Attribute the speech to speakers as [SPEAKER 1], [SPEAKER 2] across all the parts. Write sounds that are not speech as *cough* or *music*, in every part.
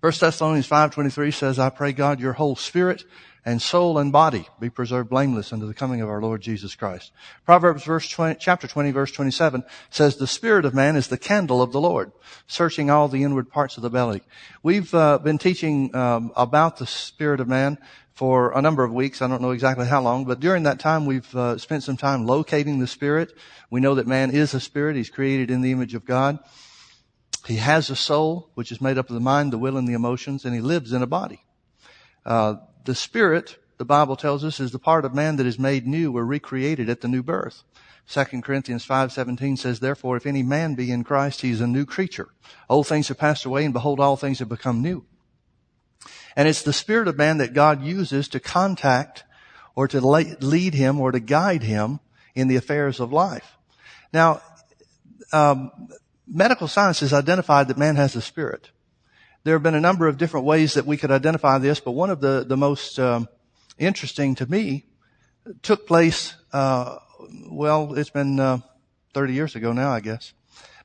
[SPEAKER 1] 1 Thessalonians 5.23 says, I pray God your whole spirit and soul and body be preserved blameless unto the coming of our Lord Jesus Christ. Proverbs verse 20, chapter 20 verse 27 says, the spirit of man is the candle of the Lord, searching all the inward parts of the belly. We've uh, been teaching um, about the spirit of man for a number of weeks. I don't know exactly how long, but during that time we've uh, spent some time locating the spirit. We know that man is a spirit. He's created in the image of God. He has a soul, which is made up of the mind, the will, and the emotions, and he lives in a body. Uh, the spirit, the Bible tells us, is the part of man that is made new or recreated at the new birth. 2 Corinthians 5:17 says, "Therefore, if any man be in Christ, he is a new creature. Old things have passed away, and behold, all things have become new." And it's the spirit of man that God uses to contact or to lead him or to guide him in the affairs of life. Now, um, medical science has identified that man has a spirit. There have been a number of different ways that we could identify this, but one of the, the most um, interesting to me took place, uh, well, it's been uh, 30 years ago now, I guess.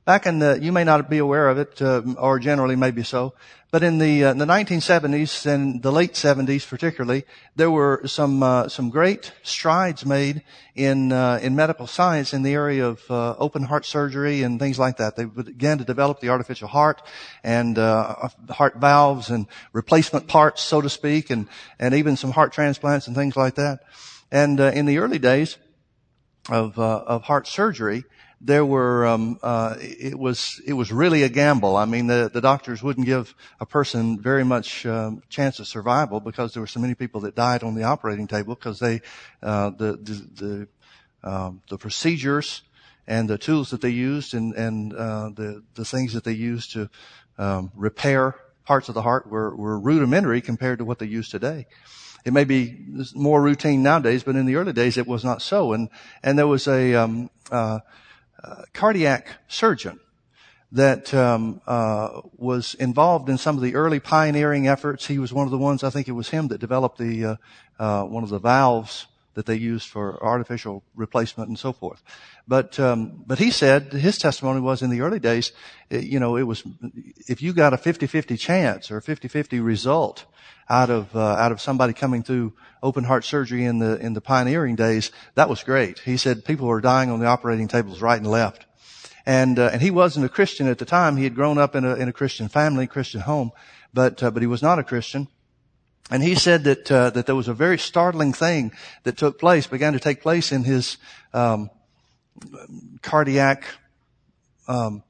[SPEAKER 1] Back in the, you may not be aware of it, uh, or generally maybe so, but in the, uh, the 1970s and the late 70s particularly, there were some uh, some great strides made in uh, in medical science in the area of uh, open heart surgery and things like that. They began to develop the artificial heart and uh, heart valves and replacement parts, so to speak, and and even some heart transplants and things like that. And in the early days of of heart surgery, there were um, uh, it was it was really a gamble. I mean, the the doctors wouldn't give a person very much um, chance of survival because there were so many people that died on the operating table because they uh, the the the, um, the procedures and the tools that they used and and uh, the the things that they used to um, repair parts of the heart were were rudimentary compared to what they use today. It may be more routine nowadays, but in the early days it was not so. And and there was a um, uh, cardiac surgeon that um, uh, was involved in some of the early pioneering efforts. He was one of the ones. I think it was him that developed the uh, uh, one of the valves that they used for artificial replacement and so forth. But um, but he said his testimony was in the early days, you know, it was if you got a 50-50 chance or a 50-50 result out of uh, out of somebody coming through open heart surgery in the in the pioneering days, that was great. He said people were dying on the operating tables right and left. And uh, and he wasn't a Christian at the time. He had grown up in a in a Christian family, Christian home, but uh, but he was not a Christian. And he said that uh, that there was a very startling thing that took place, began to take place in his um, cardiac. Um,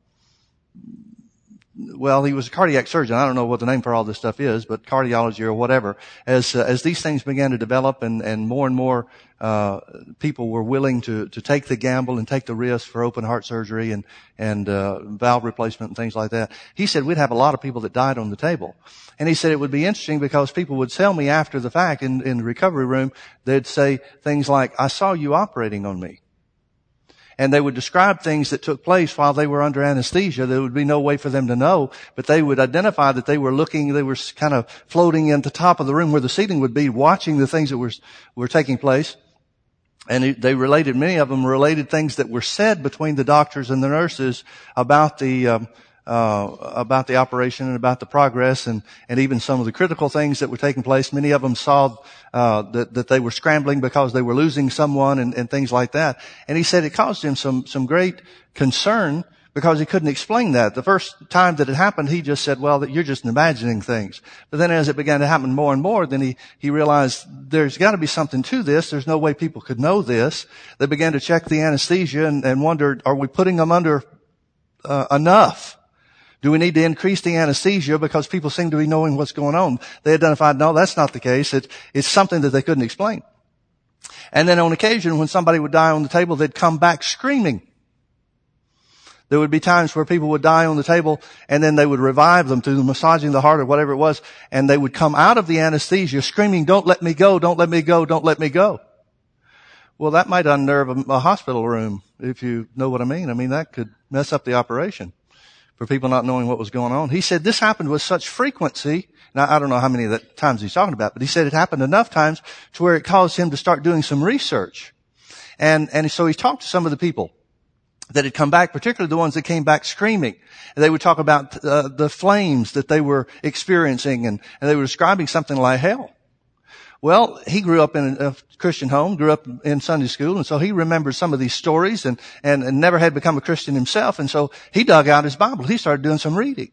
[SPEAKER 1] well, he was a cardiac surgeon. I don't know what the name for all this stuff is, but cardiology or whatever. As uh, as these things began to develop, and and more and more uh, people were willing to to take the gamble and take the risk for open heart surgery and and uh, valve replacement and things like that. He said we'd have a lot of people that died on the table. And he said it would be interesting because people would tell me after the fact in, in the recovery room, they'd say things like, I saw you operating on me. And they would describe things that took place while they were under anesthesia. There would be no way for them to know, but they would identify that they were looking, they were kind of floating in the top of the room where the ceiling would be, watching the things that were, were taking place. And they related, many of them related things that were said between the doctors and the nurses about the, um, uh, about the operation and about the progress and, and even some of the critical things that were taking place. Many of them saw uh, that, that they were scrambling because they were losing someone and, and things like that. And he said it caused him some, some great concern because he couldn't explain that. The first time that it happened, he just said, well, you're just imagining things. But then as it began to happen more and more, then he, he realized there's got to be something to this. There's no way people could know this. They began to check the anesthesia and, and wondered, are we putting them under uh, enough? Do we need to increase the anesthesia because people seem to be knowing what's going on? They identified, no, that's not the case. It, it's something that they couldn't explain. And then on occasion, when somebody would die on the table, they'd come back screaming. There would be times where people would die on the table and then they would revive them through massaging the heart or whatever it was. And they would come out of the anesthesia screaming, don't let me go, don't let me go, don't let me go. Well, that might unnerve a, a hospital room, if you know what I mean. I mean, that could mess up the operation for people not knowing what was going on. He said this happened with such frequency. Now, I don't know how many of the times he's talking about, but he said it happened enough times to where it caused him to start doing some research. And, and so he talked to some of the people that had come back, particularly the ones that came back screaming. And they would talk about uh, the flames that they were experiencing and, and they were describing something like hell. Well, he grew up in a Christian home, grew up in Sunday school, and so he remembered some of these stories and, and, and never had become a Christian himself. And so he dug out his Bible. He started doing some reading.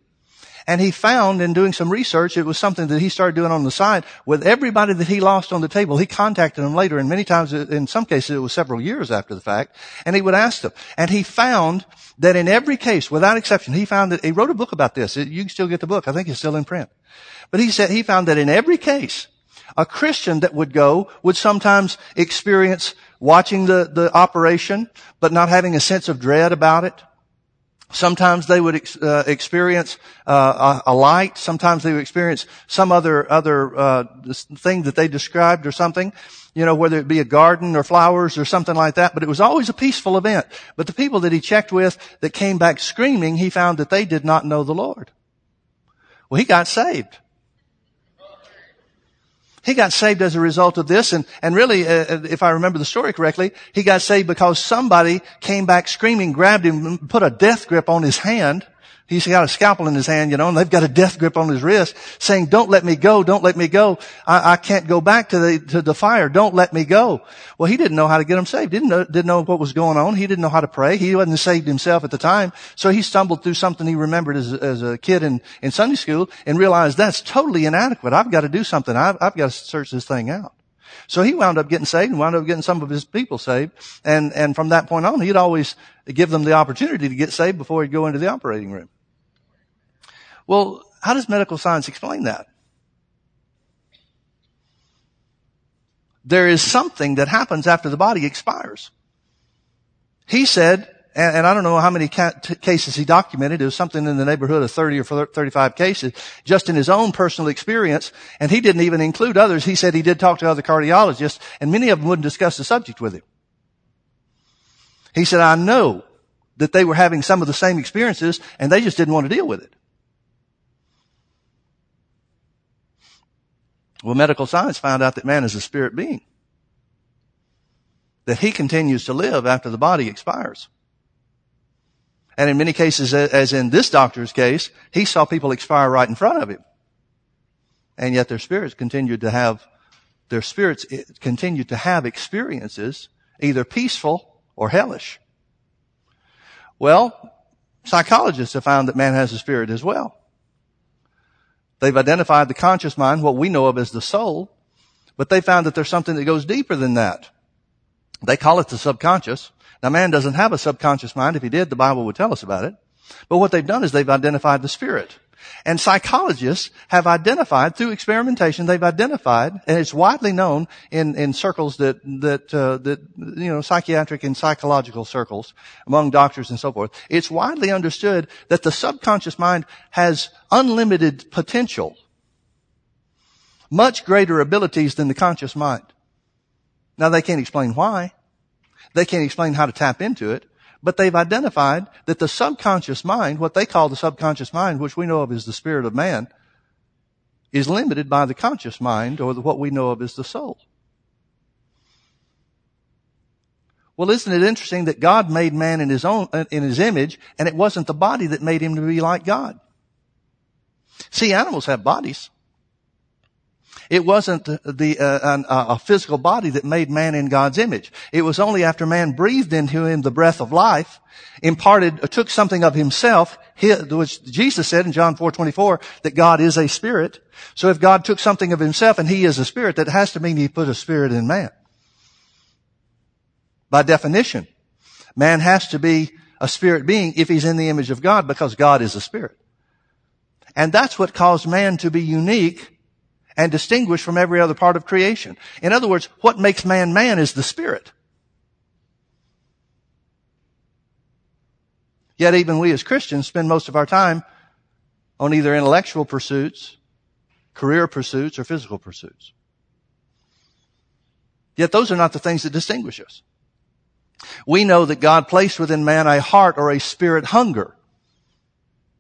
[SPEAKER 1] And he found in doing some research, it was something that he started doing on the side with everybody that he lost on the table. He contacted them later and many times, uh, in some cases, it was several years after the fact. And he would ask them. And he found that in every case, without exception, he found that he wrote a book about this. You can still get the book. I think it's still in print. But he said he found that in every case, a Christian that would go would sometimes experience watching the, the operation, but not having a sense of dread about it. Sometimes they would ex, uh, experience uh, a, a, light. Sometimes they would experience some other other uh, thing that they described or something. You know, whether it be a garden or flowers or something like that. But it was always a peaceful event. But the people that he checked with that came back screaming, he found that they did not know the Lord. Well, he got saved. He got saved as a result of this, and, and really, uh, uh, if I remember the story correctly, he got saved because somebody came back screaming, grabbed him, put a death grip on his hand, He's got a scalpel in his hand, you know, and they've got a death grip on his wrist saying, don't let me go, don't let me go. I, I can't go back to the, to the fire. Don't let me go. Well, he didn't know how to get him saved. Didn't know, didn't know what was going on. He didn't know how to pray. He wasn't saved himself at the time. So he stumbled through something he remembered as, as a kid in, in Sunday school and realized that's totally inadequate. I've got to do something. I've, I've got to search this thing out. So he wound up getting saved and wound up getting some of his people saved. And, and from that point on, he'd always give them the opportunity to get saved before he'd go into the operating room. Well, how does medical science explain that? There is something that happens after the body expires. He said, and, I don't know how many cases he documented. It was something in the neighborhood of 30 or 35 cases, just in his own personal experience. And he didn't even include others. He said he did talk to other cardiologists, and many of them wouldn't discuss the subject with him. He said, I know that they were having some of the same experiences, and they just didn't want to deal with it. Well, medical science found out that man is a spirit being. That he continues to live after the body expires. And in many cases, as in this doctor's case, he saw people expire right in front of him. And yet their spirits continued to have, their spirits eh, continued to have experiences, either peaceful or hellish. Well, psychologists have found that man has a spirit as well. They've identified the conscious mind, what we know of as the soul, but they found that there's something that goes deeper than that. They call it the subconscious. Now man doesn't have a subconscious mind. If he did, the Bible would tell us about it. But what they've done is they've identified the spirit. And psychologists have identified through experimentation, they've identified, and it's widely known in, in circles that, that, uh, that, you know, psychiatric and psychological circles among doctors and so forth. It's widely understood that the subconscious mind has unlimited potential, much greater abilities than the conscious mind. Now they can't explain why. They can't explain how to tap into it. But they've identified that the subconscious mind, what they call the subconscious mind, which we know of as the spirit of man, is limited by the conscious mind or what we know of as the soul. Well, isn't it interesting that God made man in his own, in his image, and it wasn't the body that made him to be like God? See, animals have bodies. It wasn't the, uh, a physical body that made man in God's image. It was only after man breathed into him the breath of life, imparted, uh, took something of himself, which Jesus said in John 4:24 that God is a spirit. So if God took something of himself and he is a spirit, that has to mean he put a spirit in man. By definition, man has to be a spirit being if he's in the image of God because God is a spirit. And that's what caused man to be unique and distinguished from every other part of creation. In other words, what makes man man is the spirit. Yet even we as Christians spend most of our time on either intellectual pursuits, career pursuits, or physical pursuits. Yet those are not the things that distinguish us. We know that God placed within man a heart or a spirit hunger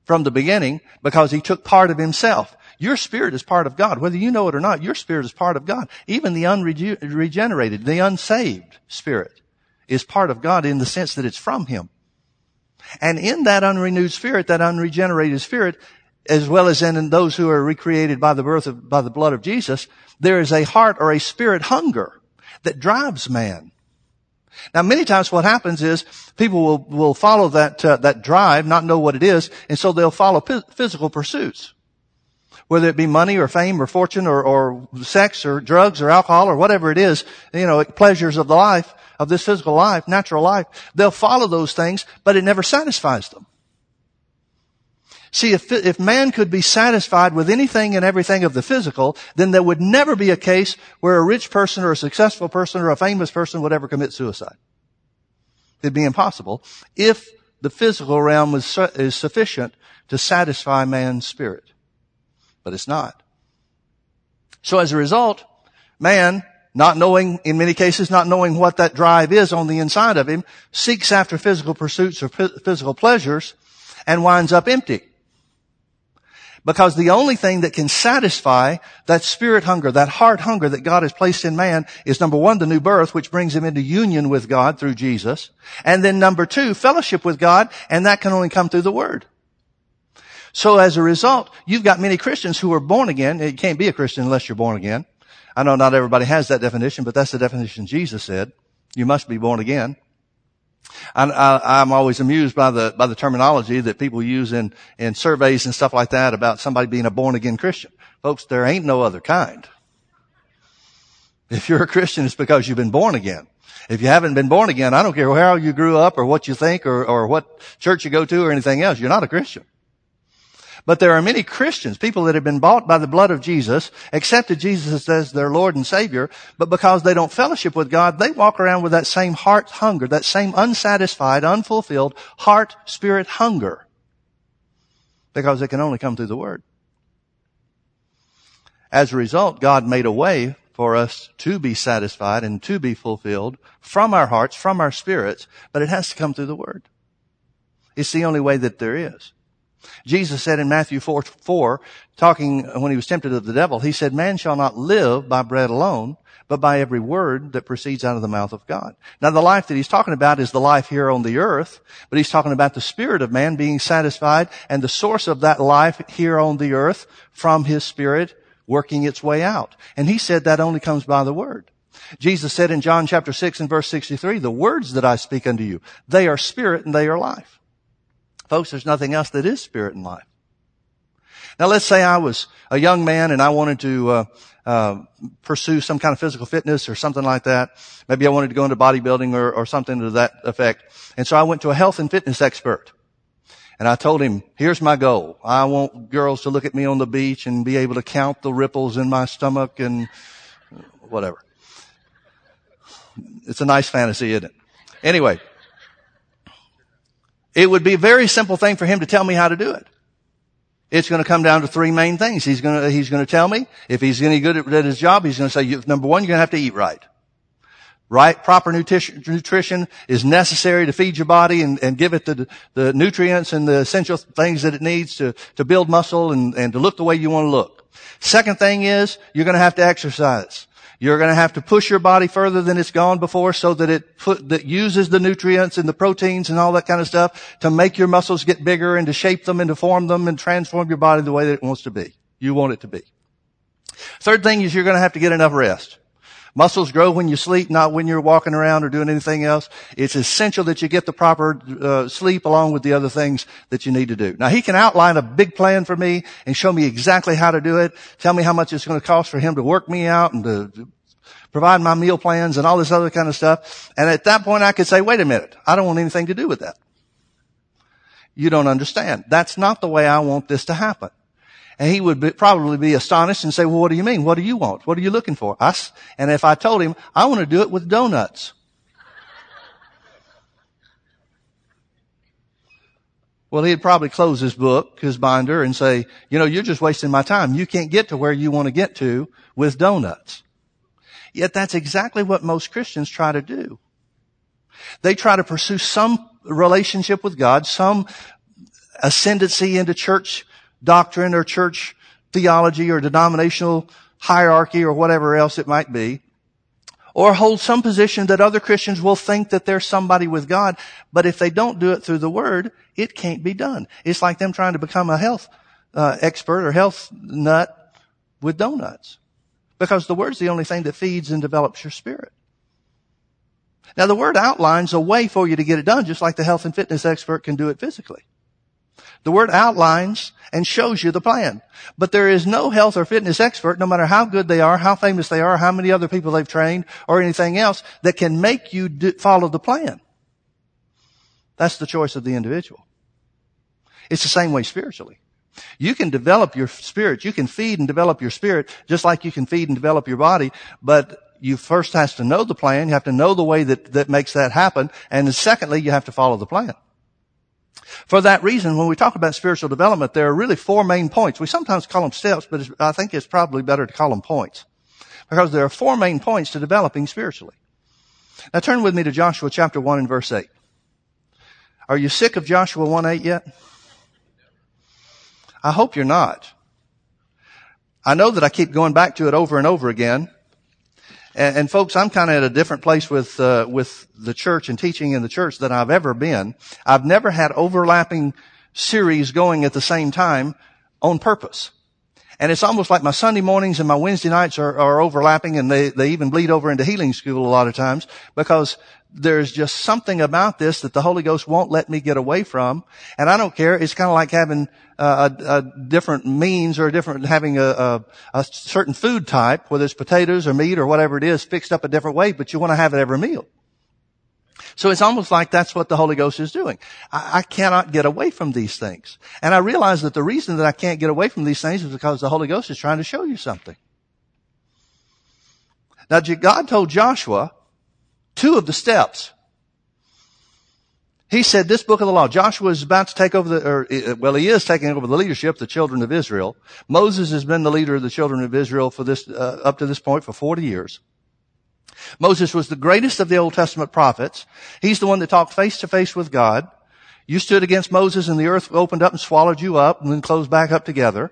[SPEAKER 1] from the beginning because he took part of himself. Your spirit is part of God. Whether you know it or not, your spirit is part of God. Even the unregenerated, the unsaved spirit is part of God in the sense that it's from Him. And in that unrenewed spirit, that unregenerated spirit, as well as in those who are recreated by the birth of, by the blood of Jesus, there is a heart or a spirit hunger that drives man. Now, many times what happens is people will, will follow that, uh, that drive, not know what it is, and so they'll follow p- physical pursuits. Whether it be money or fame or fortune or, or sex or drugs or alcohol or whatever it is, you know, pleasures of the life, of this physical life, natural life, they'll follow those things, but it never satisfies them. See, if, if man could be satisfied with anything and everything of the physical, then there would never be a case where a rich person or a successful person or a famous person would ever commit suicide. It'd be impossible if the physical realm was, is sufficient to satisfy man's spirit. But it's not. So as a result, man, not knowing, in many cases, not knowing what that drive is on the inside of him, seeks after physical pursuits or physical pleasures and winds up empty. Because the only thing that can satisfy that spirit hunger, that heart hunger that God has placed in man is number one, the new birth, which brings him into union with God through Jesus. And then number two, fellowship with God, and that can only come through the Word. So as a result, you've got many Christians who are born again. You can't be a Christian unless you're born again. I know not everybody has that definition, but that's the definition Jesus said. You must be born again. I, am always amused by the by the terminology that people use in in surveys and stuff like that about somebody being a born again Christian. Folks, there ain't no other kind. If you're a Christian, it's because you've been born again. If you haven't been born again, I don't care how you grew up or what you think or, or what church you go to or anything else. You're not a Christian. But there are many Christians, people that have been bought by the blood of Jesus, accepted Jesus as their Lord and Savior, but because they don't fellowship with God, they walk around with that same heart hunger, that same unsatisfied, unfulfilled heart, spirit hunger. Because it can only come through the Word. As a result, God made a way for us to be satisfied and to be fulfilled from our hearts, from our spirits, but it has to come through the Word. It's the only way that there is. Jesus said in Matthew 4, 4, talking when he was tempted of the devil, he said, man shall not live by bread alone, but by every word that proceeds out of the mouth of God. Now the life that he's talking about is the life here on the earth, but he's talking about the spirit of man being satisfied and the source of that life here on the earth from his spirit working its way out. And he said that only comes by the word. Jesus said in John chapter 6 and verse 63, the words that I speak unto you, they are spirit and they are life. Folks, there's nothing else that is spirit and life. Now let's say I was a young man and I wanted to uh, uh, pursue some kind of physical fitness or something like that. Maybe I wanted to go into bodybuilding or, or something to that effect. And so I went to a health and fitness expert. And I told him, here's my goal. I want girls to look at me on the beach and be able to count the ripples in my stomach and whatever. It's a nice fantasy, isn't it? Anyway, it would be a very simple thing for him to tell me how to do it. It's going to come down to three main things. He's going to, he's going to tell me if he's any good at, at his job, he's going to say, number one, you're going to have to eat right. Right? Proper nutrition, nutrition is necessary to feed your body and, and give it the, the nutrients and the essential things that it needs to, to build muscle and, and to look the way you want to look. Second thing is you're going to have to exercise. You're going to have to push your body further than it's gone before so that it put, that uses the nutrients and the proteins and all that kind of stuff to make your muscles get bigger and to shape them and to form them and transform your body the way that it wants to be. You want it to be. Third thing is you're going to have to get enough rest. Muscles grow when you sleep, not when you're walking around or doing anything else. It's essential that you get the proper uh, sleep along with the other things that you need to do. Now he can outline a big plan for me and show me exactly how to do it. Tell me how much it's going to cost for him to work me out and to provide my meal plans and all this other kind of stuff. And at that point I could say, wait a minute, I don't want anything to do with that. You don't understand. That's not the way I want this to happen. And he would be, probably be astonished and say, well, what do you mean? What do you want? What are you looking for? Us? And if I told him, I want to do it with donuts. Well, he'd probably close his book, his binder, and say, you know, you're just wasting my time. You can't get to where you want to get to with donuts. Yet that's exactly what most Christians try to do. They try to pursue some relationship with God, some ascendancy into church doctrine or church theology or denominational hierarchy or whatever else it might be. or hold some position that other Christians will think that they're somebody with God. But if they don't do it through the Word, it can't be done. It's like them trying to become a health uh, expert or health nut with donuts. Because the Word's the only thing that feeds and develops your spirit. Now the Word outlines a way for you to get it done, just like the health and fitness expert can do it physically. The Word outlines and shows you the plan. But there is no health or fitness expert, no matter how good they are, how famous they are, how many other people they've trained, or anything else, that can make you do, follow the plan. That's the choice of the individual. It's the same way spiritually. You can develop your spirit. You can feed and develop your spirit just like you can feed and develop your body, but you first has to know the plan. You have to know the way that, that makes that happen. And secondly, you have to follow the plan. For that reason, when we talk about spiritual development, there are really four main points. We sometimes call them steps, but I think it's probably better to call them points. Because there are four main points to developing spiritually. Now turn with me to Joshua chapter 1 and verse 8. Are you sick of Joshua 1 8 yet? I hope you're not. I know that I keep going back to it over and over again. And, and folks, I'm kind of at a different place with uh, with the church and teaching in the church than I've ever been. I've never had overlapping series going at the same time on purpose. And it's almost like my Sunday mornings and my Wednesday nights are, are overlapping and they, they even bleed over into healing school a lot of times because there's just something about this that the Holy Ghost won't let me get away from. And I don't care. It's kind of like having a, a, different means or a different, having a, a, a, certain food type, whether it's potatoes or meat or whatever it is, fixed up a different way, but you want to have it every meal. So it's almost like that's what the Holy Ghost is doing. I, I cannot get away from these things. And I realize that the reason that I can't get away from these things is because the Holy Ghost is trying to show you something. Now, God told Joshua two of the steps. He said this book of the law, Joshua is about to take over the, or, well, he is taking over the leadership of the children of Israel. Moses has been the leader of the children of Israel for this, uh, up to this point for 40 years. Moses was the greatest of the Old Testament prophets. He's the one that talked face to face with God. You stood against Moses and the earth opened up and swallowed you up and then closed back up together.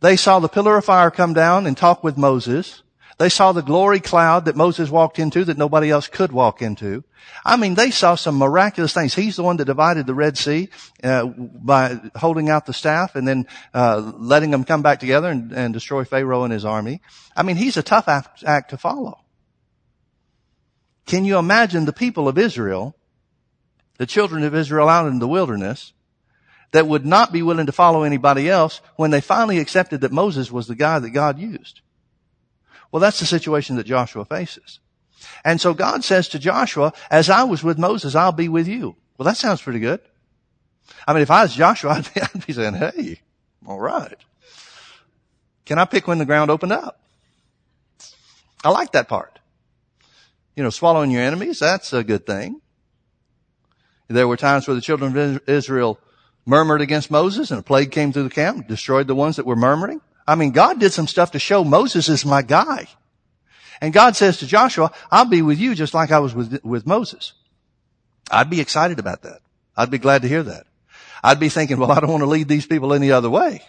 [SPEAKER 1] They saw the pillar of fire come down and talk with Moses. They saw the glory cloud that Moses walked into that nobody else could walk into. I mean, they saw some miraculous things. He's the one that divided the Red Sea uh, by holding out the staff and then uh, letting them come back together and, and destroy Pharaoh and his army. I mean, he's a tough act, act to follow. Can you imagine the people of Israel, the children of Israel out in the wilderness, that would not be willing to follow anybody else when they finally accepted that Moses was the guy that God used? Well, that's the situation that Joshua faces. And so God says to Joshua, as I was with Moses, I'll be with you. Well, that sounds pretty good. I mean, if I was Joshua, *laughs* I'd be, I'd be saying, hey, all right. Can I pick when the ground opened up? I like that part. You know, swallowing your enemies, that's a good thing. There were times where the children of Israel murmured against Moses and a plague came through the camp, destroyed the ones that were murmuring. I mean, God did some stuff to show Moses is my guy. And God says to Joshua, I'll be with you just like I was with, with Moses. I'd be excited about that. I'd be glad to hear that. I'd be thinking, well, I don't want to lead these people any other way.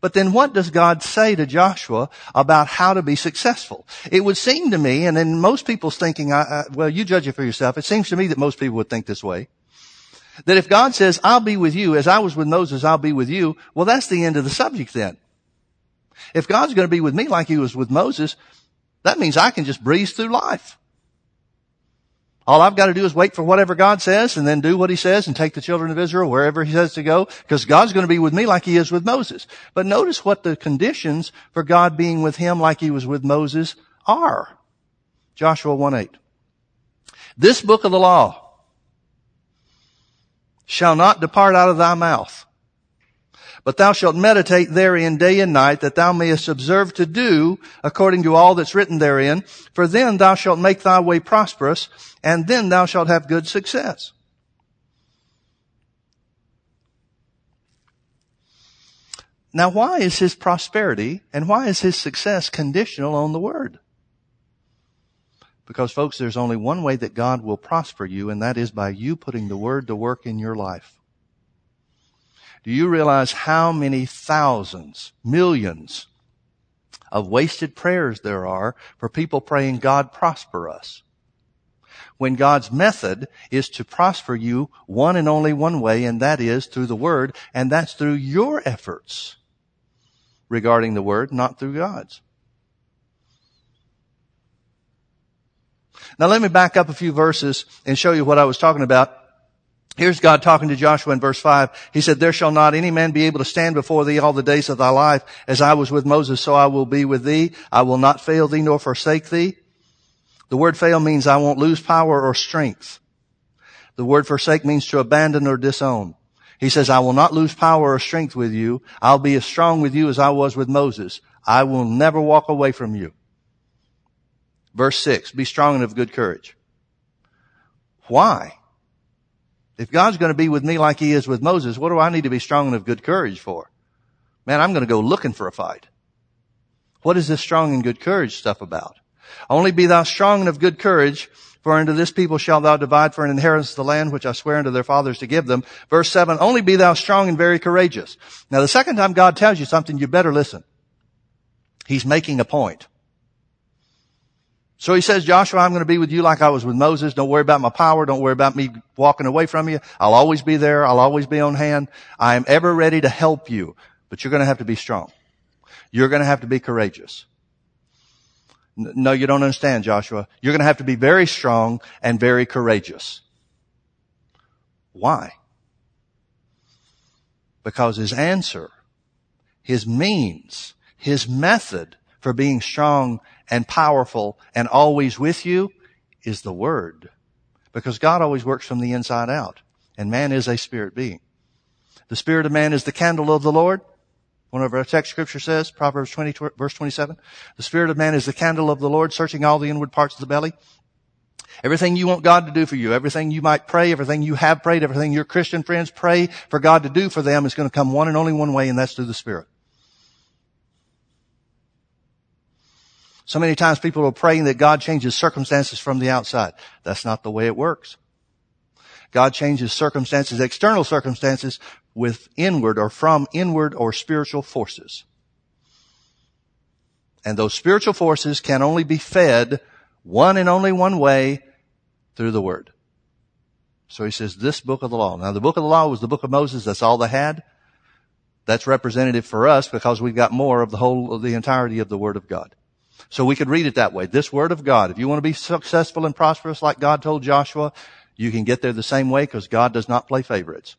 [SPEAKER 1] But then what does God say to Joshua about how to be successful? It would seem to me, and in most people's thinking, I, I, well, you judge it for yourself. It seems to me that most people would think this way. That if God says, I'll be with you, as I was with Moses, I'll be with you, well, that's the end of the subject then. If God's going to be with me like he was with Moses, that means I can just breeze through life. All I've got to do is wait for whatever God says and then do what he says and take the children of Israel wherever he says to go because God's going to be with me like he is with Moses. But notice what the conditions for God being with him like he was with Moses are. Joshua 1-8. This book of the law shall not depart out of thy mouth but thou shalt meditate therein day and night, that thou mayest observe to do according to all that's written therein. For then thou shalt make thy way prosperous, and then thou shalt have good success. Now why is his prosperity and why is his success conditional on the word? Because folks, there's only one way that God will prosper you, and that is by you putting the word to work in your life. Do you realize how many thousands, millions of wasted prayers there are for people praying God prosper us. When God's method is to prosper you one and only one way, and that is through the Word, and that's through your efforts regarding the Word, not through God's. Now let me back up a few verses and show you what I was talking about. Here's God talking to Joshua in verse 5. He said, There shall not any man be able to stand before thee all the days of thy life. As I was with Moses, so I will be with thee. I will not fail thee nor forsake thee. The word fail means I won't lose power or strength. The word forsake means to abandon or disown. He says, I will not lose power or strength with you. I'll be as strong with you as I was with Moses. I will never walk away from you. Verse 6, be strong and of good courage. Why? If God's going to be with me like he is with Moses, what do I need to be strong and of good courage for? Man, I'm going to go looking for a fight. What is this strong and good courage stuff about? Only be thou strong and of good courage, for unto this people shalt thou divide for an inheritance the land which I swear unto their fathers to give them. Verse 7, only be thou strong and very courageous. Now the second time God tells you something, you better listen. He's making a point. So he says, Joshua, I'm going to be with you like I was with Moses. Don't worry about my power. Don't worry about me walking away from you. I'll always be there. I'll always be on hand. I am ever ready to help you, but you're going to have to be strong. You're going to have to be courageous. No, you don't understand, Joshua. You're going to have to be very strong and very courageous. Why? Because his answer, his means, his method for being strong and powerful and always with you is the Word. Because God always works from the inside out. And man is a spirit being. The spirit of man is the candle of the Lord. One of our text scripture says, Proverbs 20, verse 27, the spirit of man is the candle of the Lord, searching all the inward parts of the belly. Everything you want God to do for you, everything you might pray, everything you have prayed, everything your Christian friends pray for God to do for them is going to come one and only one way, and that's through the Spirit. So many times people are praying that God changes circumstances from the outside. That's not the way it works. God changes circumstances, external circumstances, with inward or from inward or spiritual forces. And those spiritual forces can only be fed one and only one way through the Word. So he says, this book of the law. Now the book of the law was the book of Moses. That's all they had. That's representative for us because we've got more of the whole, of the entirety of the Word of God. So we could read it that way. This word of God. If you want to be successful and prosperous like God told Joshua, you can get there the same way because God does not play favorites.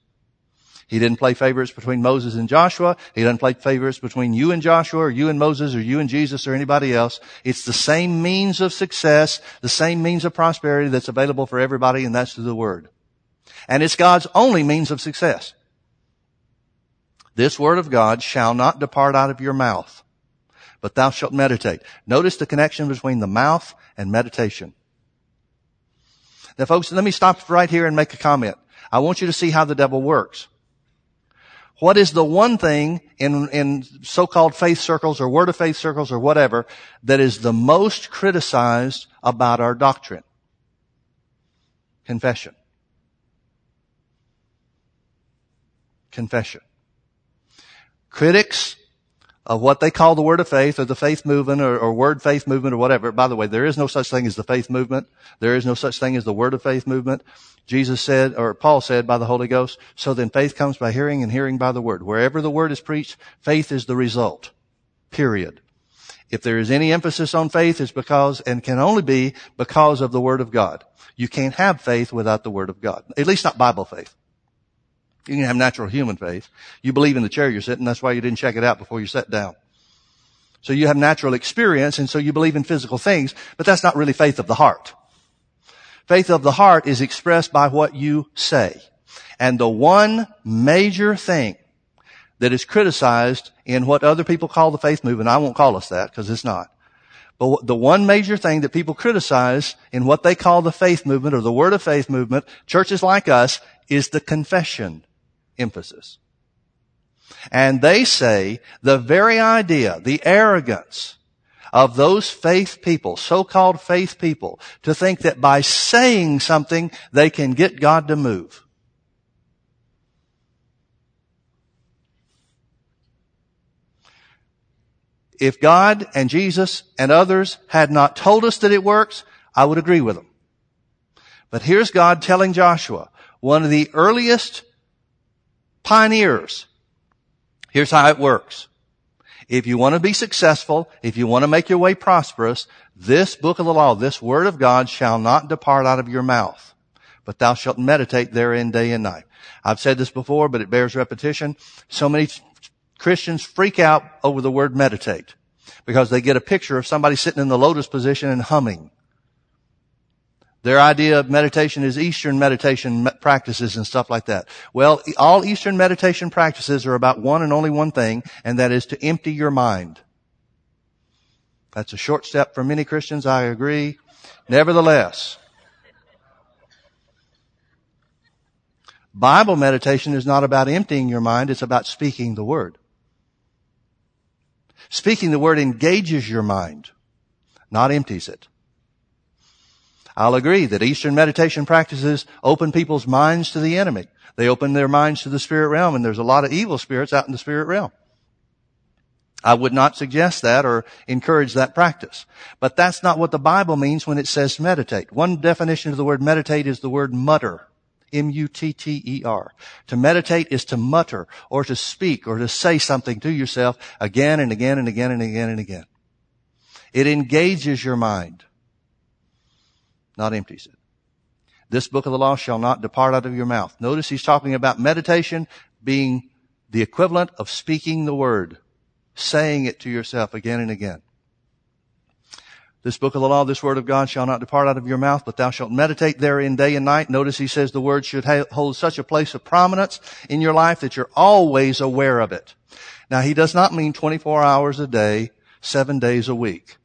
[SPEAKER 1] He didn't play favorites between Moses and Joshua. He doesn't play favorites between you and Joshua or you and Moses or you and Jesus or anybody else. It's the same means of success, the same means of prosperity that's available for everybody and that's through the Word. And it's God's only means of success. This Word of God shall not depart out of your mouth but thou shalt meditate. Notice the connection between the mouth and meditation. Now folks, let me stop right here and make a comment. I want you to see how the devil works. What is the one thing in, in so-called faith circles or word of faith circles or whatever that is the most criticized about our doctrine? Confession. Confession. Critics of what they call the word of faith or the faith movement or, or, word faith movement or whatever. By the way, there is no such thing as the faith movement. There is no such thing as the word of faith movement. Jesus said, or Paul said by the Holy Ghost, so then faith comes by hearing and hearing by the word. Wherever the word is preached, faith is the result. Period. If there is any emphasis on faith, it's because, and can only be because of the word of God. You can't have faith without the word of God. At least not Bible faith. You can have natural human faith. You believe in the chair you're sitting. That's why you didn't check it out before you sat down. So you have natural experience and so you believe in physical things, but that's not really faith of the heart. Faith of the heart is expressed by what you say. And the one major thing that is criticized in what other people call the faith movement, I won't call us that because it's not. But the one major thing that people criticize in what they call the faith movement or the word of faith movement, churches like us, is the confession emphasis. And they say the very idea, the arrogance of those faith people, so-called faith people, to think that by saying something they can get God to move. If God and Jesus and others had not told us that it works, I would agree with them. But here's God telling Joshua, one of the earliest pioneers, here's how it works. If you want to be successful, if you want to make your way prosperous, this book of the law, this word of God shall not depart out of your mouth, but thou shalt meditate therein day and night. I've said this before, but it bears repetition. So many Christians freak out over the word meditate because they get a picture of somebody sitting in the lotus position and humming. Their idea of meditation is Eastern meditation practices and stuff like that. Well, all Eastern meditation practices are about one and only one thing, and that is to empty your mind. That's a short step for many Christians, I agree. Nevertheless, Bible meditation is not about emptying your mind, it's about speaking the Word. Speaking the Word engages your mind, not empties it. I'll agree that Eastern meditation practices open people's minds to the enemy. They open their minds to the spirit realm, and there's a lot of evil spirits out in the spirit realm. I would not suggest that or encourage that practice. But that's not what the Bible means when it says meditate. One definition of the word meditate is the word mutter. M-U-T-T-E-R. To meditate is to mutter or to speak or to say something to yourself again and again and again and again and again. It engages your mind not empties it. This book of the law shall not depart out of your mouth. Notice he's talking about meditation being the equivalent of speaking the word, saying it to yourself again and again. This book of the law, this word of God shall not depart out of your mouth, but thou shalt meditate therein day and night. Notice he says the word should hold such a place of prominence in your life that you're always aware of it. Now he does not mean 24 hours a day, seven days a week.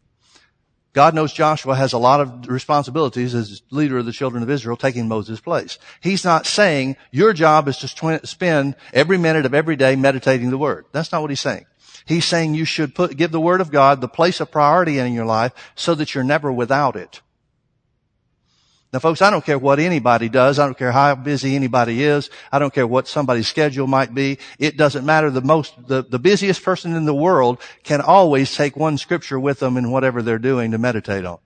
[SPEAKER 1] God knows Joshua has a lot of responsibilities as leader of the children of Israel taking Moses' place. He's not saying your job is to spend every minute of every day meditating the word. That's not what he's saying. He's saying you should put, give the word of God the place of priority in your life so that you're never without it. Now folks, I don't care what anybody does. I don't care how busy anybody is. I don't care what somebody's schedule might be. It doesn't matter. The most, the, the busiest person in the world can always take one scripture with them in whatever they're doing to meditate on.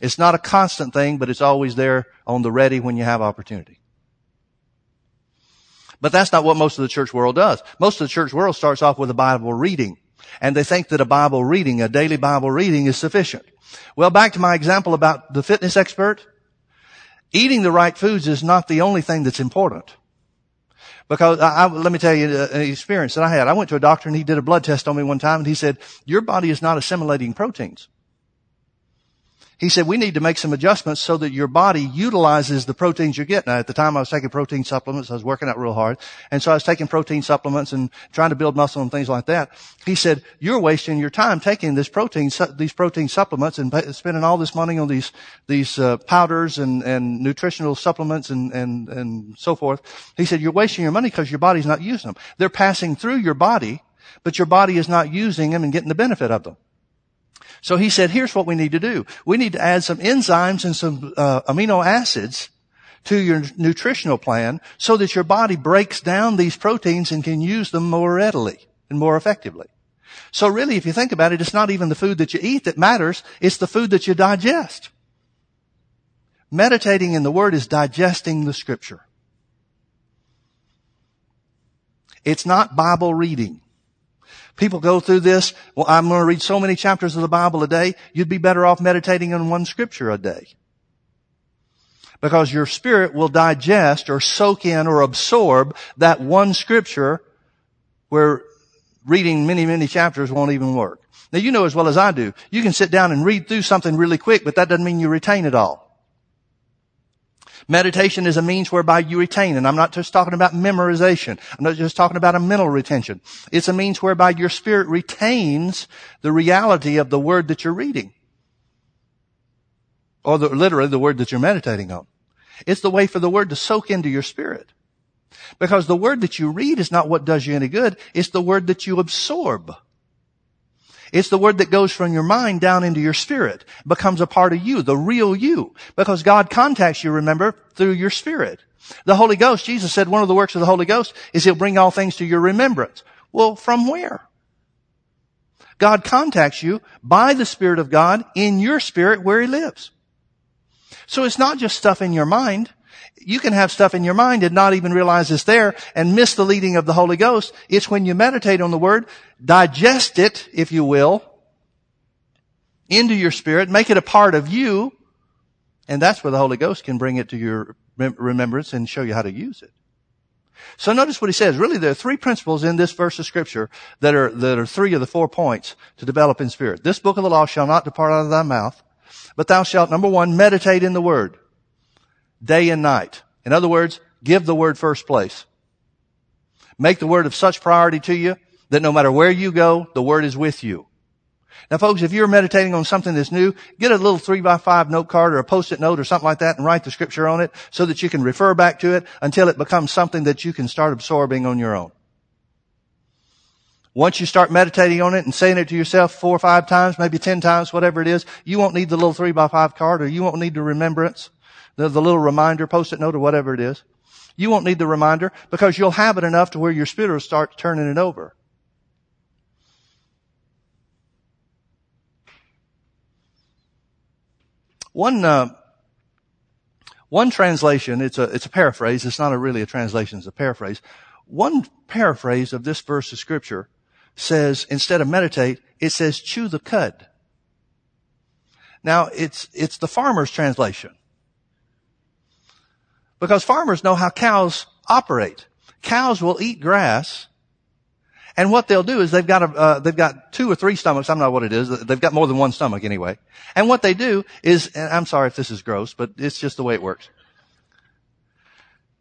[SPEAKER 1] It's not a constant thing, but it's always there on the ready when you have opportunity. But that's not what most of the church world does. Most of the church world starts off with a Bible reading. And they think that a Bible reading, a daily Bible reading is sufficient. Well, back to my example about the fitness expert. Eating the right foods is not the only thing that's important. Because I, I, let me tell you uh, an experience that I had. I went to a doctor and he did a blood test on me one time and he said, your body is not assimilating proteins. He said, we need to make some adjustments so that your body utilizes the proteins you're getting. Now, at the time I was taking protein supplements. I was working out real hard. And so I was taking protein supplements and trying to build muscle and things like that. He said, you're wasting your time taking this protein, these protein supplements and spending all this money on these, these, uh, powders and, and nutritional supplements and, and, and so forth. He said, you're wasting your money because your body's not using them. They're passing through your body, but your body is not using them and getting the benefit of them. So he said, here's what we need to do. We need to add some enzymes and some uh, amino acids to your nutritional plan so that your body breaks down these proteins and can use them more readily and more effectively. So really, if you think about it, it's not even the food that you eat that matters. It's the food that you digest. Meditating in the Word is digesting the Scripture. It's not Bible reading. People go through this. Well, I'm going to read so many chapters of the Bible a day. You'd be better off meditating on one scripture a day. Because your spirit will digest or soak in or absorb that one scripture where reading many, many chapters won't even work. Now you know as well as I do, you can sit down and read through something really quick, but that doesn't mean you retain it all. Meditation is a means whereby you retain, and I'm not just talking about memorization. I'm not just talking about a mental retention. It's a means whereby your spirit retains the reality of the word that you're reading. Or the, literally the word that you're meditating on. It's the way for the word to soak into your spirit. Because the word that you read is not what does you any good. It's the word that you absorb. It's the word that goes from your mind down into your spirit, becomes a part of you, the real you. Because God contacts you, remember, through your spirit. The Holy Ghost, Jesus said one of the works of the Holy Ghost is He'll bring all things to your remembrance. Well, from where? God contacts you by the Spirit of God in your spirit where He lives. So it's not just stuff in your mind. You can have stuff in your mind and not even realize it's there and miss the leading of the Holy Ghost. It's when you meditate on the Word, digest it, if you will, into your spirit, make it a part of you, and that's where the Holy Ghost can bring it to your remembrance and show you how to use it. So notice what he says. Really, there are three principles in this verse of scripture that are, that are three of the four points to develop in spirit. This book of the law shall not depart out of thy mouth, but thou shalt, number one, meditate in the word day and night. In other words, give the word first place. Make the word of such priority to you that no matter where you go, the word is with you. Now folks, if you're meditating on something that's new, get a little three by five note card or a post-it note or something like that and write the scripture on it so that you can refer back to it until it becomes something that you can start absorbing on your own. Once you start meditating on it and saying it to yourself four or five times, maybe ten times, whatever it is, you won't need the little three by five card or you won't need the remembrance, the, the little reminder, post-it note or whatever it is. You won't need the reminder because you'll have it enough to where your spirit will start turning it over. One, uh, one translation, it's a, it's a paraphrase. It's not a really a translation, it's a paraphrase. One paraphrase of this verse of scripture says, instead of meditate, it says chew the cud. Now, it's, it's the farmer's translation. Because farmers know how cows operate. Cows will eat grass and what they'll do is they've got a, uh, they've got two or three stomachs. I don't know what it is. They've got more than one stomach anyway. And what they do is, and I'm sorry if this is gross, but it's just the way it works.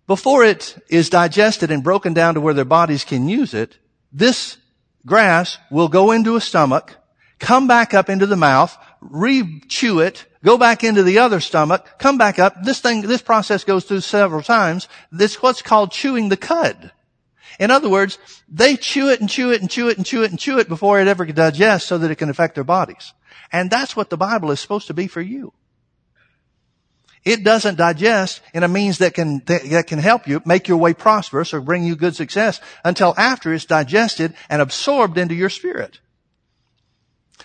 [SPEAKER 1] Before it is digested and broken down to where their bodies can use it, this grass will go into a stomach, come back up into the mouth, re-chew it, go back into the other stomach, come back up. This thing, this process goes through several times. This what's called chewing the cud. In other words, they chew it and chew it and chew it and chew it and chew it before it ever can digest so that it can affect their bodies. And that's what the Bible is supposed to be for you. It doesn't digest in a means that can, that can help you make your way prosperous or bring you good success until after it's digested and absorbed into your spirit.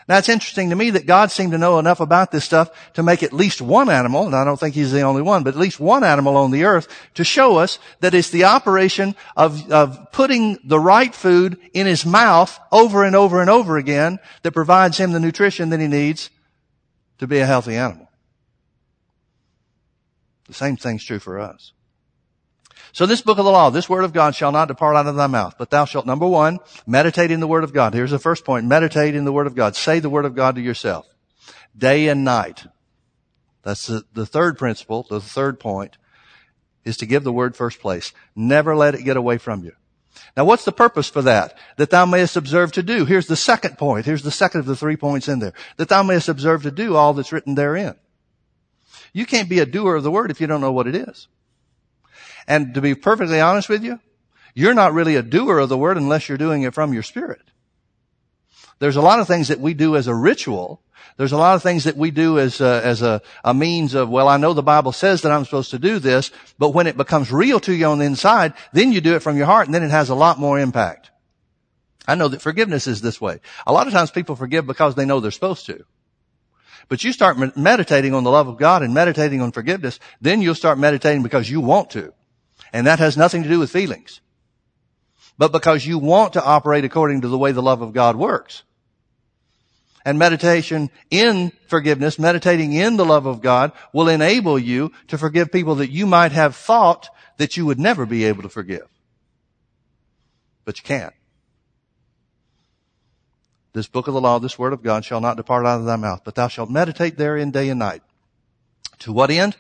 [SPEAKER 1] Now it's interesting to me that God seemed to know enough about this stuff to make at least one animal, and I don't think He's the only one, but at least one animal on the earth to show us that it's the operation of, of putting the right food in His mouth over and over and over again that provides Him the nutrition that He needs to be a healthy animal. The same thing's true for us. So this book of the law, this word of God shall not depart out of thy mouth, but thou shalt, number one, meditate in the word of God. Here's the first point. Meditate in the word of God. Say the word of God to yourself. Day and night. That's the, the third principle, the third point, is to give the word first place. Never let it get away from you. Now what's the purpose for that? That thou mayest observe to do. Here's the second point. Here's the second of the three points in there. That thou mayest observe to do all that's written therein. You can't be a doer of the word if you don't know what it is. And to be perfectly honest with you, you're not really a doer of the word unless you're doing it from your spirit. There's a lot of things that we do as a ritual. There's a lot of things that we do as a, as a, a means of, well, I know the Bible says that I'm supposed to do this, but when it becomes real to you on the inside, then you do it from your heart and then it has a lot more impact. I know that forgiveness is this way. A lot of times people forgive because they know they're supposed to. But you start meditating on the love of God and meditating on forgiveness, then you'll start meditating because you want to. And that has nothing to do with feelings. But because you want to operate according to the way the love of God works. And meditation in forgiveness, meditating in the love of God will enable you to forgive people that you might have thought that you would never be able to forgive. But you can't. This book of the law, this word of God shall not depart out of thy mouth, but thou shalt meditate therein day and night. To what end?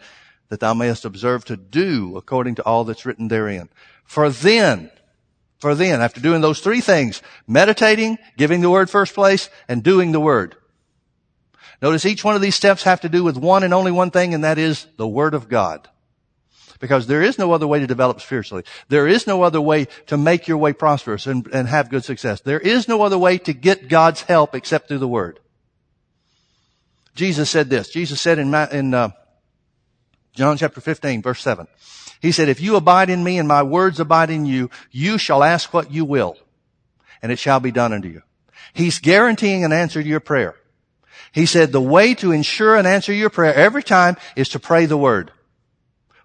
[SPEAKER 1] That thou mayest observe to do according to all that's written therein. For then, for then, after doing those three things, meditating, giving the word first place, and doing the word. Notice each one of these steps have to do with one and only one thing, and that is the word of God. Because there is no other way to develop spiritually. There is no other way to make your way prosperous and, and have good success. There is no other way to get God's help except through the word. Jesus said this. Jesus said in, in uh, John chapter 15 verse 7. He said, if you abide in me and my words abide in you, you shall ask what you will and it shall be done unto you. He's guaranteeing an answer to your prayer. He said the way to ensure an answer to your prayer every time is to pray the word.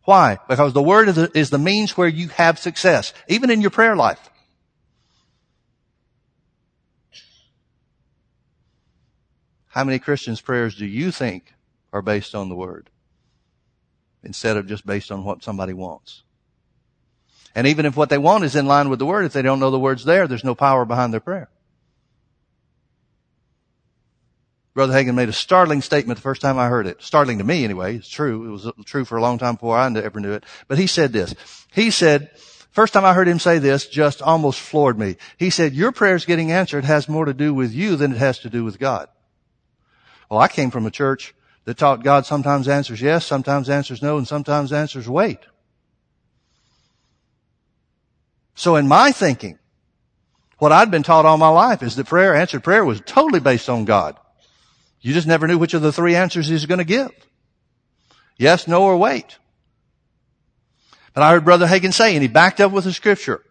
[SPEAKER 1] Why? Because the word is the, is the means where you have success, even in your prayer life. How many Christians' prayers do you think are based on the word instead of just based on what somebody wants? And even if what they want is in line with the word, if they don't know the word's there, there's no power behind their prayer. Brother Hagin made a startling statement the first time I heard it. Startling to me anyway. It's true. It was true for a long time before I ever knew it. But he said this. He said, first time I heard him say this just almost floored me. He said, your prayers getting answered has more to do with you than it has to do with God. Well, I came from a church that taught God sometimes answers yes, sometimes answers no, and sometimes answers wait. So in my thinking, what I'd been taught all my life is that prayer, answered prayer was totally based on God. You just never knew which of the three answers he's going to give. Yes, no, or wait. But I heard Brother Hagin say, and he backed up with the scripture.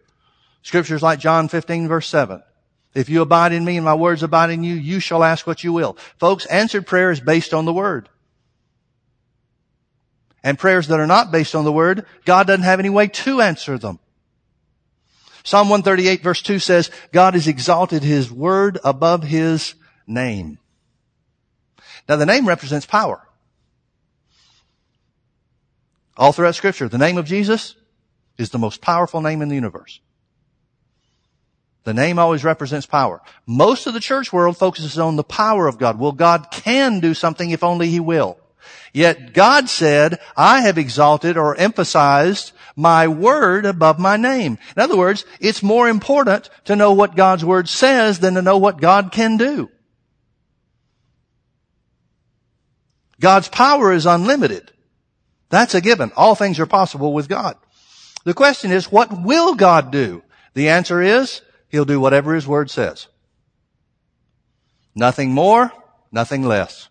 [SPEAKER 1] Scriptures like John 15 verse 7. If you abide in me and my words abide in you, you shall ask what you will. Folks, answered prayer is based on the word. And prayers that are not based on the word, God doesn't have any way to answer them. Psalm 138 verse 2 says, God has exalted his word above his name. Now the name represents power. All throughout scripture, the name of Jesus is the most powerful name in the universe. The name always represents power. Most of the church world focuses on the power of God. Well, God can do something if only He will. Yet God said, I have exalted or emphasized my word above my name. In other words, it's more important to know what God's word says than to know what God can do. God's power is unlimited. That's a given. All things are possible with God. The question is, what will God do? The answer is, He'll do whatever His Word says. Nothing more, nothing less.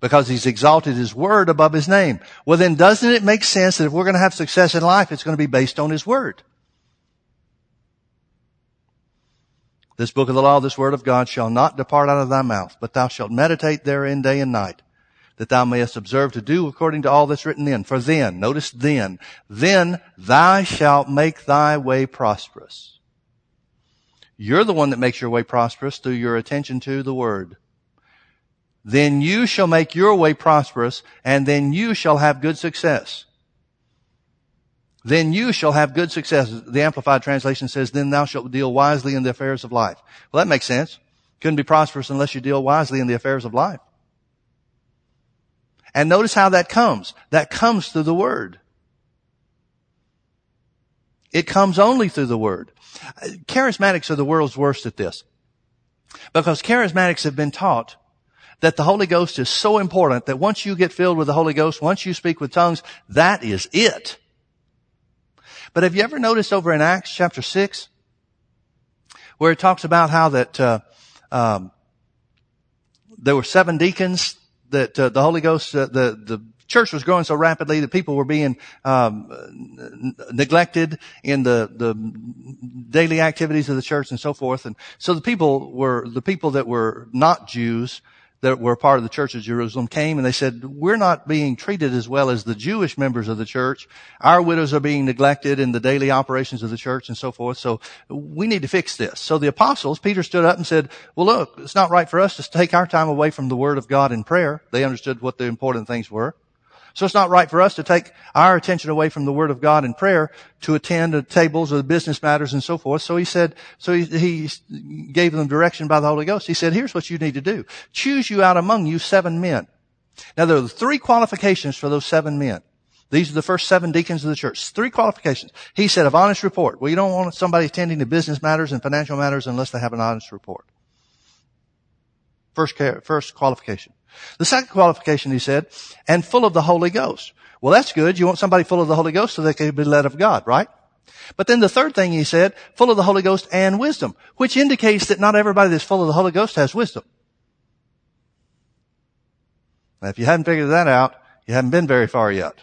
[SPEAKER 1] Because He's exalted His Word above His name. Well then doesn't it make sense that if we're going to have success in life, it's going to be based on His Word? This book of the law, this word of God shall not depart out of thy mouth, but thou shalt meditate therein day and night, that thou mayest observe to do according to all that's written in. For then, notice then, then thou shalt make thy way prosperous. You're the one that makes your way prosperous through your attention to the word. Then you shall make your way prosperous and then you shall have good success. Then you shall have good success. The Amplified Translation says, then thou shalt deal wisely in the affairs of life. Well, that makes sense. Couldn't be prosperous unless you deal wisely in the affairs of life. And notice how that comes. That comes through the Word. It comes only through the Word. Charismatics are the world's worst at this. Because charismatics have been taught that the Holy Ghost is so important that once you get filled with the Holy Ghost, once you speak with tongues, that is it. But have you ever noticed over in Acts chapter 6, where it talks about how that, uh, um, there were seven deacons that uh, the Holy Ghost, uh, the, the church was growing so rapidly that people were being um, neglected in the the daily activities of the church and so forth. And so the people were the people that were not Jews that were part of the church of Jerusalem came and they said, we're not being treated as well as the Jewish members of the church. Our widows are being neglected in the daily operations of the church and so forth. So we need to fix this. So the apostles, Peter stood up and said, well look, it's not right for us to take our time away from the word of God in prayer. They understood what the important things were. So it's not right for us to take our attention away from the Word of God in prayer to attend to tables or business matters and so forth. So he said, so he, he gave them direction by the Holy Ghost. He said, here's what you need to do. Choose you out among you seven men. Now there are three qualifications for those seven men. These are the first seven deacons of the church. Three qualifications. He said of honest report. Well, you don't want somebody attending to business matters and financial matters unless they have an honest report. First, first qualification. The second qualification, he said, and full of the Holy Ghost. Well, that's good. You want somebody full of the Holy Ghost so they can be led of God, right? But then the third thing he said, full of the Holy Ghost and wisdom, which indicates that not everybody that's full of the Holy Ghost has wisdom. Now, if you hadn't figured that out, you haven't been very far yet.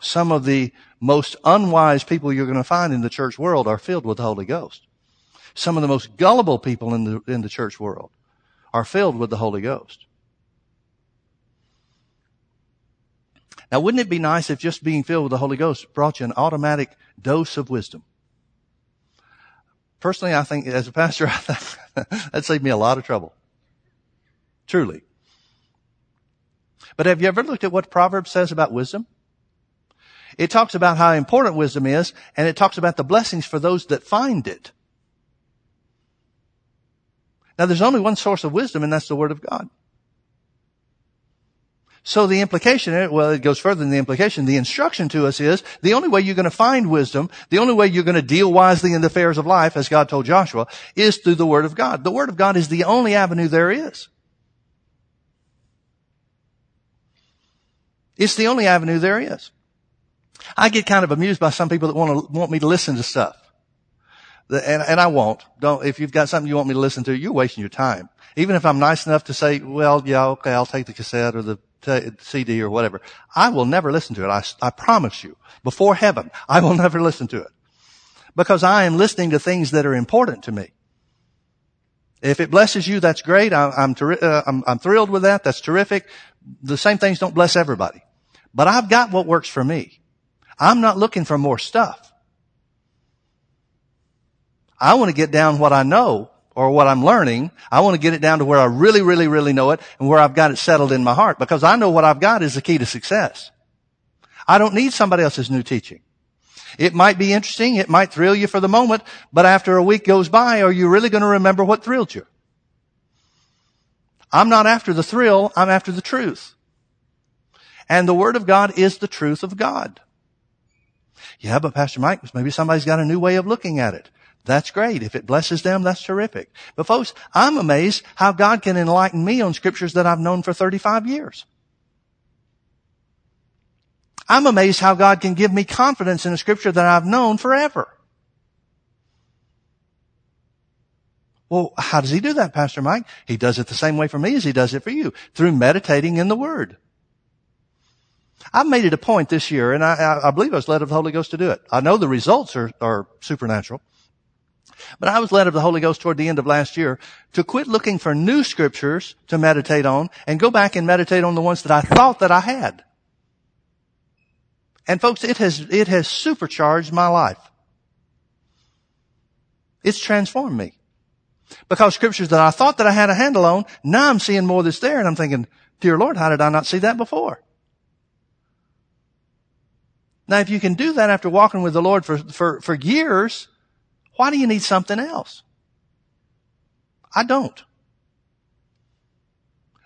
[SPEAKER 1] Some of the most unwise people you're going to find in the church world are filled with the Holy Ghost. some of the most gullible people in the, in the church world are filled with the Holy Ghost. Now, wouldn't it be nice if just being filled with the Holy Ghost brought you an automatic dose of wisdom? Personally, I think as a pastor, *laughs* that saved me a lot of trouble. Truly. But have you ever looked at what Proverbs says about wisdom? It talks about how important wisdom is, and it talks about the blessings for those that find it. Now there's only one source of wisdom, and that's the Word of God. So the implication, eh, well, it goes further than the implication. The instruction to us is the only way you're going to find wisdom, the only way you're going to deal wisely in the affairs of life, as God told Joshua, is through the Word of God. The Word of God is the only avenue there is. It's the only avenue there is. I get kind of amused by some people that want to want me to listen to stuff. And, and I won't. Don't, if you've got something you want me to listen to, you're wasting your time. Even if I'm nice enough to say, well, yeah, okay, I'll take the cassette or the t- CD or whatever. I will never listen to it. I, I promise you. Before heaven, I will *laughs* never listen to it. Because I am listening to things that are important to me. If it blesses you, that's great. I, I'm, ter- uh, I'm, I'm thrilled with that. That's terrific. The same things don't bless everybody. But I've got what works for me. I'm not looking for more stuff. I want to get down what I know or what I'm learning. I want to get it down to where I really, really, really know it and where I've got it settled in my heart because I know what I've got is the key to success. I don't need somebody else's new teaching. It might be interesting. It might thrill you for the moment, but after a week goes by, are you really going to remember what thrilled you? I'm not after the thrill. I'm after the truth. And the Word of God is the truth of God. Yeah, but Pastor Mike, maybe somebody's got a new way of looking at it. That's great. If it blesses them, that's terrific. But folks, I'm amazed how God can enlighten me on scriptures that I've known for 35 years. I'm amazed how God can give me confidence in a scripture that I've known forever. Well, how does he do that, Pastor Mike? He does it the same way for me as he does it for you, through meditating in the Word. I've made it a point this year, and I, I, believe I was led of the Holy Ghost to do it. I know the results are, are supernatural. But I was led of the Holy Ghost toward the end of last year to quit looking for new scriptures to meditate on and go back and meditate on the ones that I thought that I had. And folks, it has, it has supercharged my life. It's transformed me. Because scriptures that I thought that I had a handle on, now I'm seeing more that's there and I'm thinking, dear Lord, how did I not see that before? Now, if you can do that after walking with the Lord for, for, for years, why do you need something else? I don't.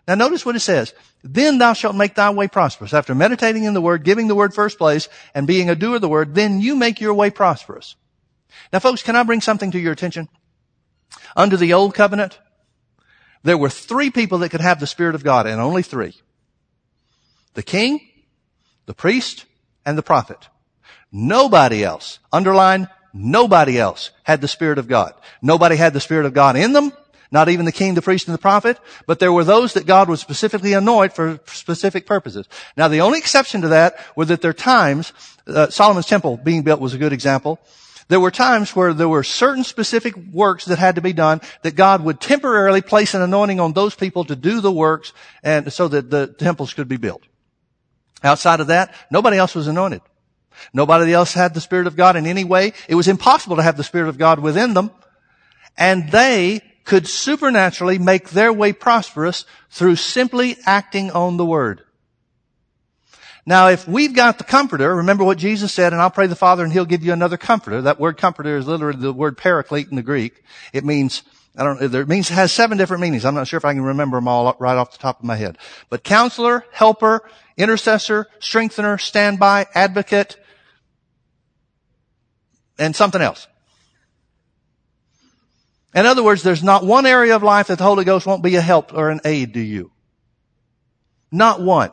[SPEAKER 1] Now notice what it says. Then thou shalt make thy way prosperous. After meditating in the word, giving the word first place, and being a doer of the word, then you make your way prosperous. Now folks, can I bring something to your attention? Under the old covenant, there were three people that could have the Spirit of God, and only three. The king, the priest, and the prophet. Nobody else, underline, nobody else had the Spirit of God. Nobody had the Spirit of God in them, not even the king, the priest, and the prophet, but there were those that God would specifically anoint for specific purposes. Now the only exception to that were that there times, uh, Solomon's temple being built was a good example, there were times where there were certain specific works that had to be done that God would temporarily place an anointing on those people to do the works and so that the temples could be built. Outside of that, nobody else was anointed. Nobody else had the Spirit of God in any way. It was impossible to have the Spirit of God within them. And they could supernaturally make their way prosperous through simply acting on the Word. Now, if we've got the comforter, remember what Jesus said, and I'll pray the Father and He'll give you another comforter. That word comforter is literally the word paraclete in the Greek. It means, I don't know, it means, it has seven different meanings. I'm not sure if I can remember them all right off the top of my head. But counselor, helper, intercessor, strengthener, standby, advocate, and something else. In other words, there's not one area of life that the Holy Ghost won't be a help or an aid to you. Not one.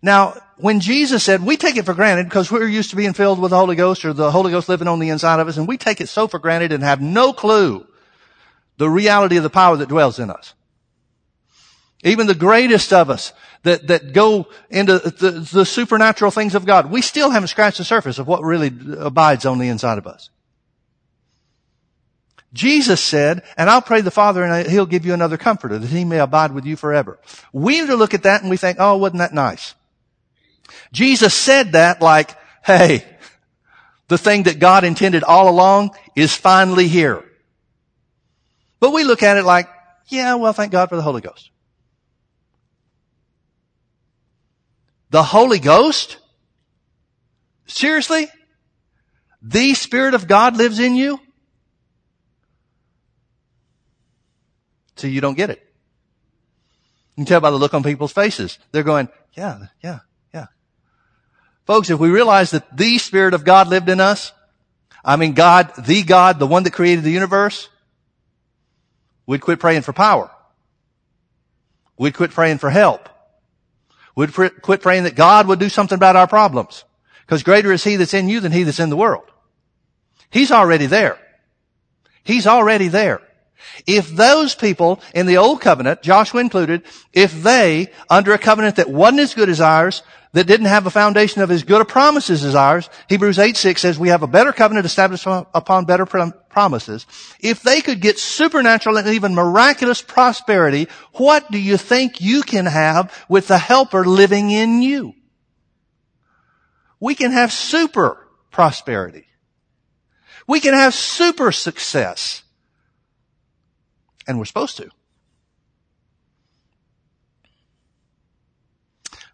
[SPEAKER 1] Now, when Jesus said, we take it for granted because we're used to being filled with the Holy Ghost or the Holy Ghost living on the inside of us, and we take it so for granted and have no clue the reality of the power that dwells in us. Even the greatest of us that, that go into the, the supernatural things of God, we still haven't scratched the surface of what really abides on the inside of us. Jesus said, and I'll pray the Father and he'll give you another comforter that he may abide with you forever. We look at that and we think, oh, wasn't that nice? Jesus said that like, hey, the thing that God intended all along is finally here. But we look at it like, yeah, well, thank God for the Holy Ghost. The Holy Ghost? Seriously? The Spirit of God lives in you? So you don't get it. You can tell by the look on people's faces. They're going, yeah, yeah, yeah. Folks, if we realize that the Spirit of God lived in us, I mean God, the God, the one that created the universe, we'd quit praying for power. We'd quit praying for help. We'd quit praying that God would do something about our problems. Because greater is He that's in you than He that's in the world. He's already there. He's already there. If those people in the old covenant, Joshua included, if they, under a covenant that wasn't as good as ours, that didn't have a foundation of as good a promises as ours, Hebrews 8, 6 says we have a better covenant established upon better promises. If they could get supernatural and even miraculous prosperity, what do you think you can have with the helper living in you? We can have super prosperity. We can have super success. And we're supposed to.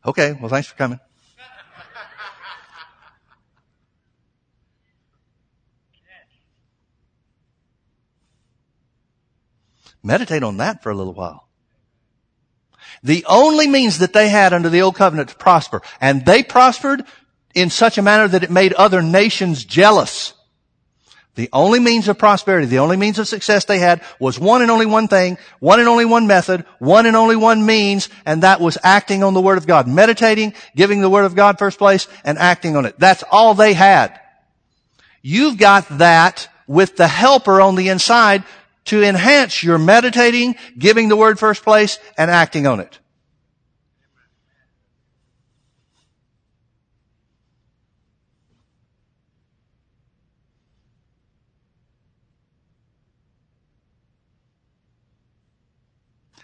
[SPEAKER 1] Okay, well thanks for coming. Meditate on that for a little while. The only means that they had under the old covenant to prosper, and they prospered in such a manner that it made other nations jealous. The only means of prosperity, the only means of success they had was one and only one thing, one and only one method, one and only one means, and that was acting on the Word of God. Meditating, giving the Word of God first place, and acting on it. That's all they had. You've got that with the helper on the inside to enhance your meditating, giving the Word first place, and acting on it.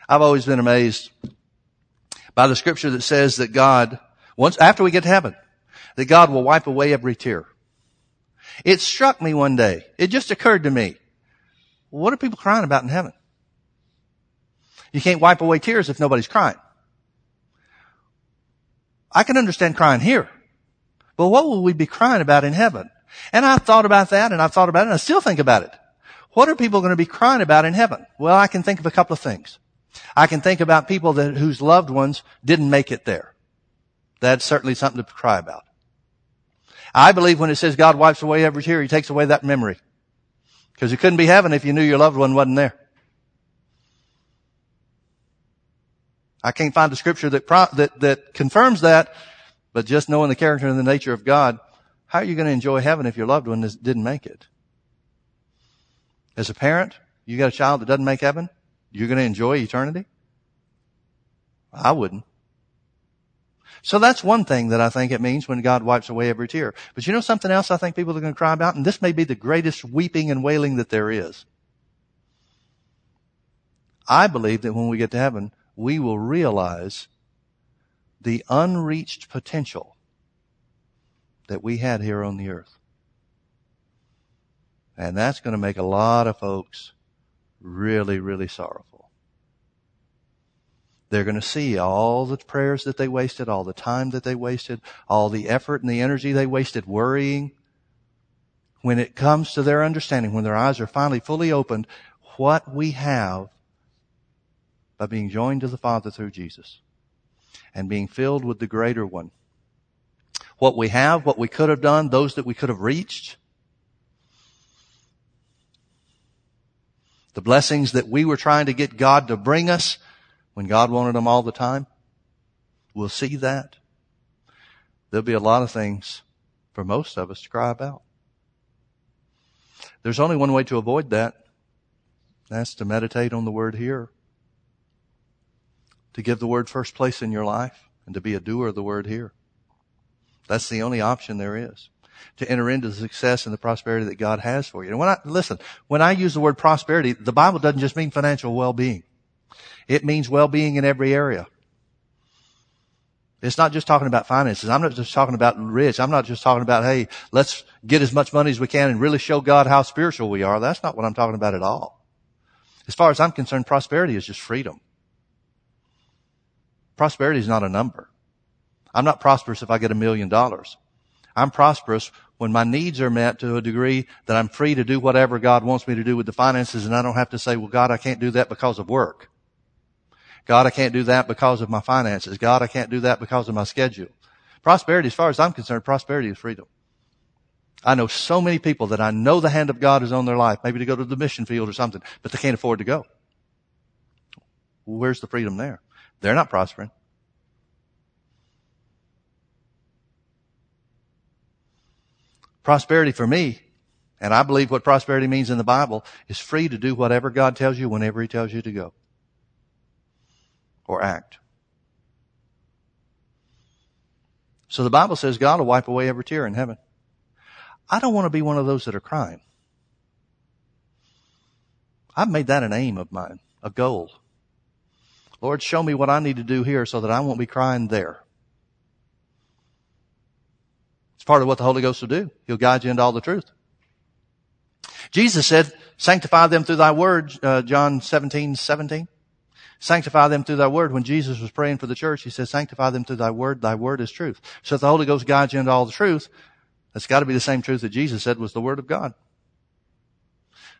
[SPEAKER 1] I've always been amazed by the scripture that says that God, once after we get to heaven, that God will wipe away every tear. It struck me one day. It just occurred to me. What are people crying about in heaven? You can't wipe away tears if nobody's crying. I can understand crying here, but what will we be crying about in heaven? And I thought about that and I thought about it and I still think about it. What are people going to be crying about in heaven? Well, I can think of a couple of things. I can think about people that, whose loved ones didn't make it there. That's certainly something to cry about. I believe when it says God wipes away every tear, He takes away that memory. Because it couldn't be heaven if you knew your loved one wasn't there. I can't find a scripture that, that, that confirms that, but just knowing the character and the nature of God, how are you going to enjoy heaven if your loved one didn't make it? As a parent, you got a child that doesn't make heaven? You're going to enjoy eternity? I wouldn't. So that's one thing that I think it means when God wipes away every tear. But you know something else I think people are going to cry about? And this may be the greatest weeping and wailing that there is. I believe that when we get to heaven, we will realize the unreached potential that we had here on the earth. And that's going to make a lot of folks really, really sorrowful. They're going to see all the prayers that they wasted, all the time that they wasted, all the effort and the energy they wasted worrying. When it comes to their understanding, when their eyes are finally fully opened, what we have by being joined to the Father through Jesus and being filled with the greater one. What we have, what we could have done, those that we could have reached, The blessings that we were trying to get God to bring us when God wanted them all the time. We'll see that. There'll be a lot of things for most of us to cry about. There's only one way to avoid that. That's to meditate on the word here. To give the word first place in your life and to be a doer of the word here. That's the only option there is. to enter into the success and the prosperity that God has for you. And when I, listen, when I use the word prosperity, the Bible doesn't just mean financial well-being. It means well-being in every area. It's not just talking about finances. I'm not just talking about rich. I'm not just talking about, hey, let's get as much money as we can and really show God how spiritual we are. That's not what I'm talking about at all. As far as I'm concerned, prosperity is just freedom. Prosperity is not a number. I'm not prosperous if I get a million dollars. I'm prosperous when my needs are met to a degree that I'm free to do whatever God wants me to do with the finances and I don't have to say, well, God, I can't do that because of work. God, I can't do that because of my finances. God, I can't do that because of my schedule. Prosperity, as far as I'm concerned, prosperity is freedom. I know so many people that I know the hand of God is on their life, maybe to go to the mission field or something, but they can't afford to go. Where's the freedom there? They're not prospering. Prosperity for me, and I believe what prosperity means in the Bible, is free to do whatever God tells you whenever He tells you to go or act. So the Bible says God will wipe away every tear in heaven. I don't want to be one of those that are crying. I've made that an aim of mine, a goal. Lord, show me what I need to do here so that I won't be crying there. It's part of what the Holy Ghost will do. He'll guide you into all the truth. Jesus said, sanctify them through thy word, uh, John 17, 17. Sanctify them through thy word. When Jesus was praying for the church, he said, sanctify them through thy word. Thy word is truth. So if the Holy Ghost guides you into all the truth, that's got to be the same truth that Jesus said was the word of God.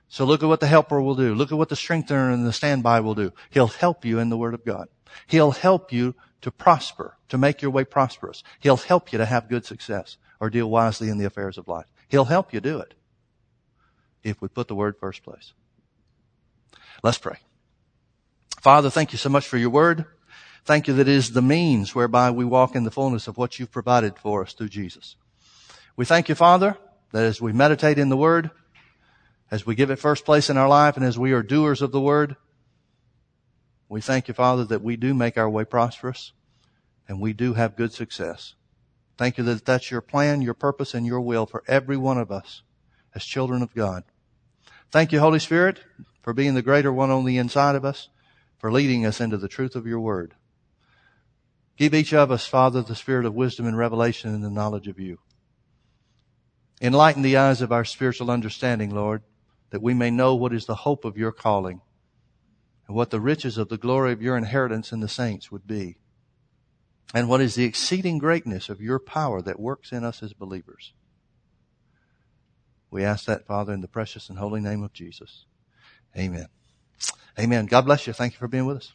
[SPEAKER 1] So look at what the helper will do. Look at what the strengthener and the standby will do. He'll help you in the word of God. He'll help you to prosper, to make your way prosperous. He'll help you to have good success or deal wisely in the affairs of life. He'll help you do it if we put the word first place. Let's pray. Father, thank you so much for your word. Thank you that it is the means whereby we walk in the fullness of what you've provided for us through Jesus. We thank you, Father, that as we meditate in the word, as we give it first place in our life, and as we are doers of the word, we thank you, Father, that we do make our way prosperous and we do have good success. Thank you that that's your plan, your purpose, and your will for every one of us as children of God. Thank you, Holy Spirit, for being the greater one on the inside of us for leading us into the truth of your word. Give each of us, Father, the spirit of wisdom and revelation and the knowledge of you. Enlighten the eyes of our spiritual understanding, Lord, that we may know what is the hope of your calling and what the riches of the glory of your inheritance in the saints would be and what is the exceeding greatness of your power that works in us as believers. We ask that, Father, in the precious and holy name of Jesus. Amen. Amen. God bless you. Thank you for being with us.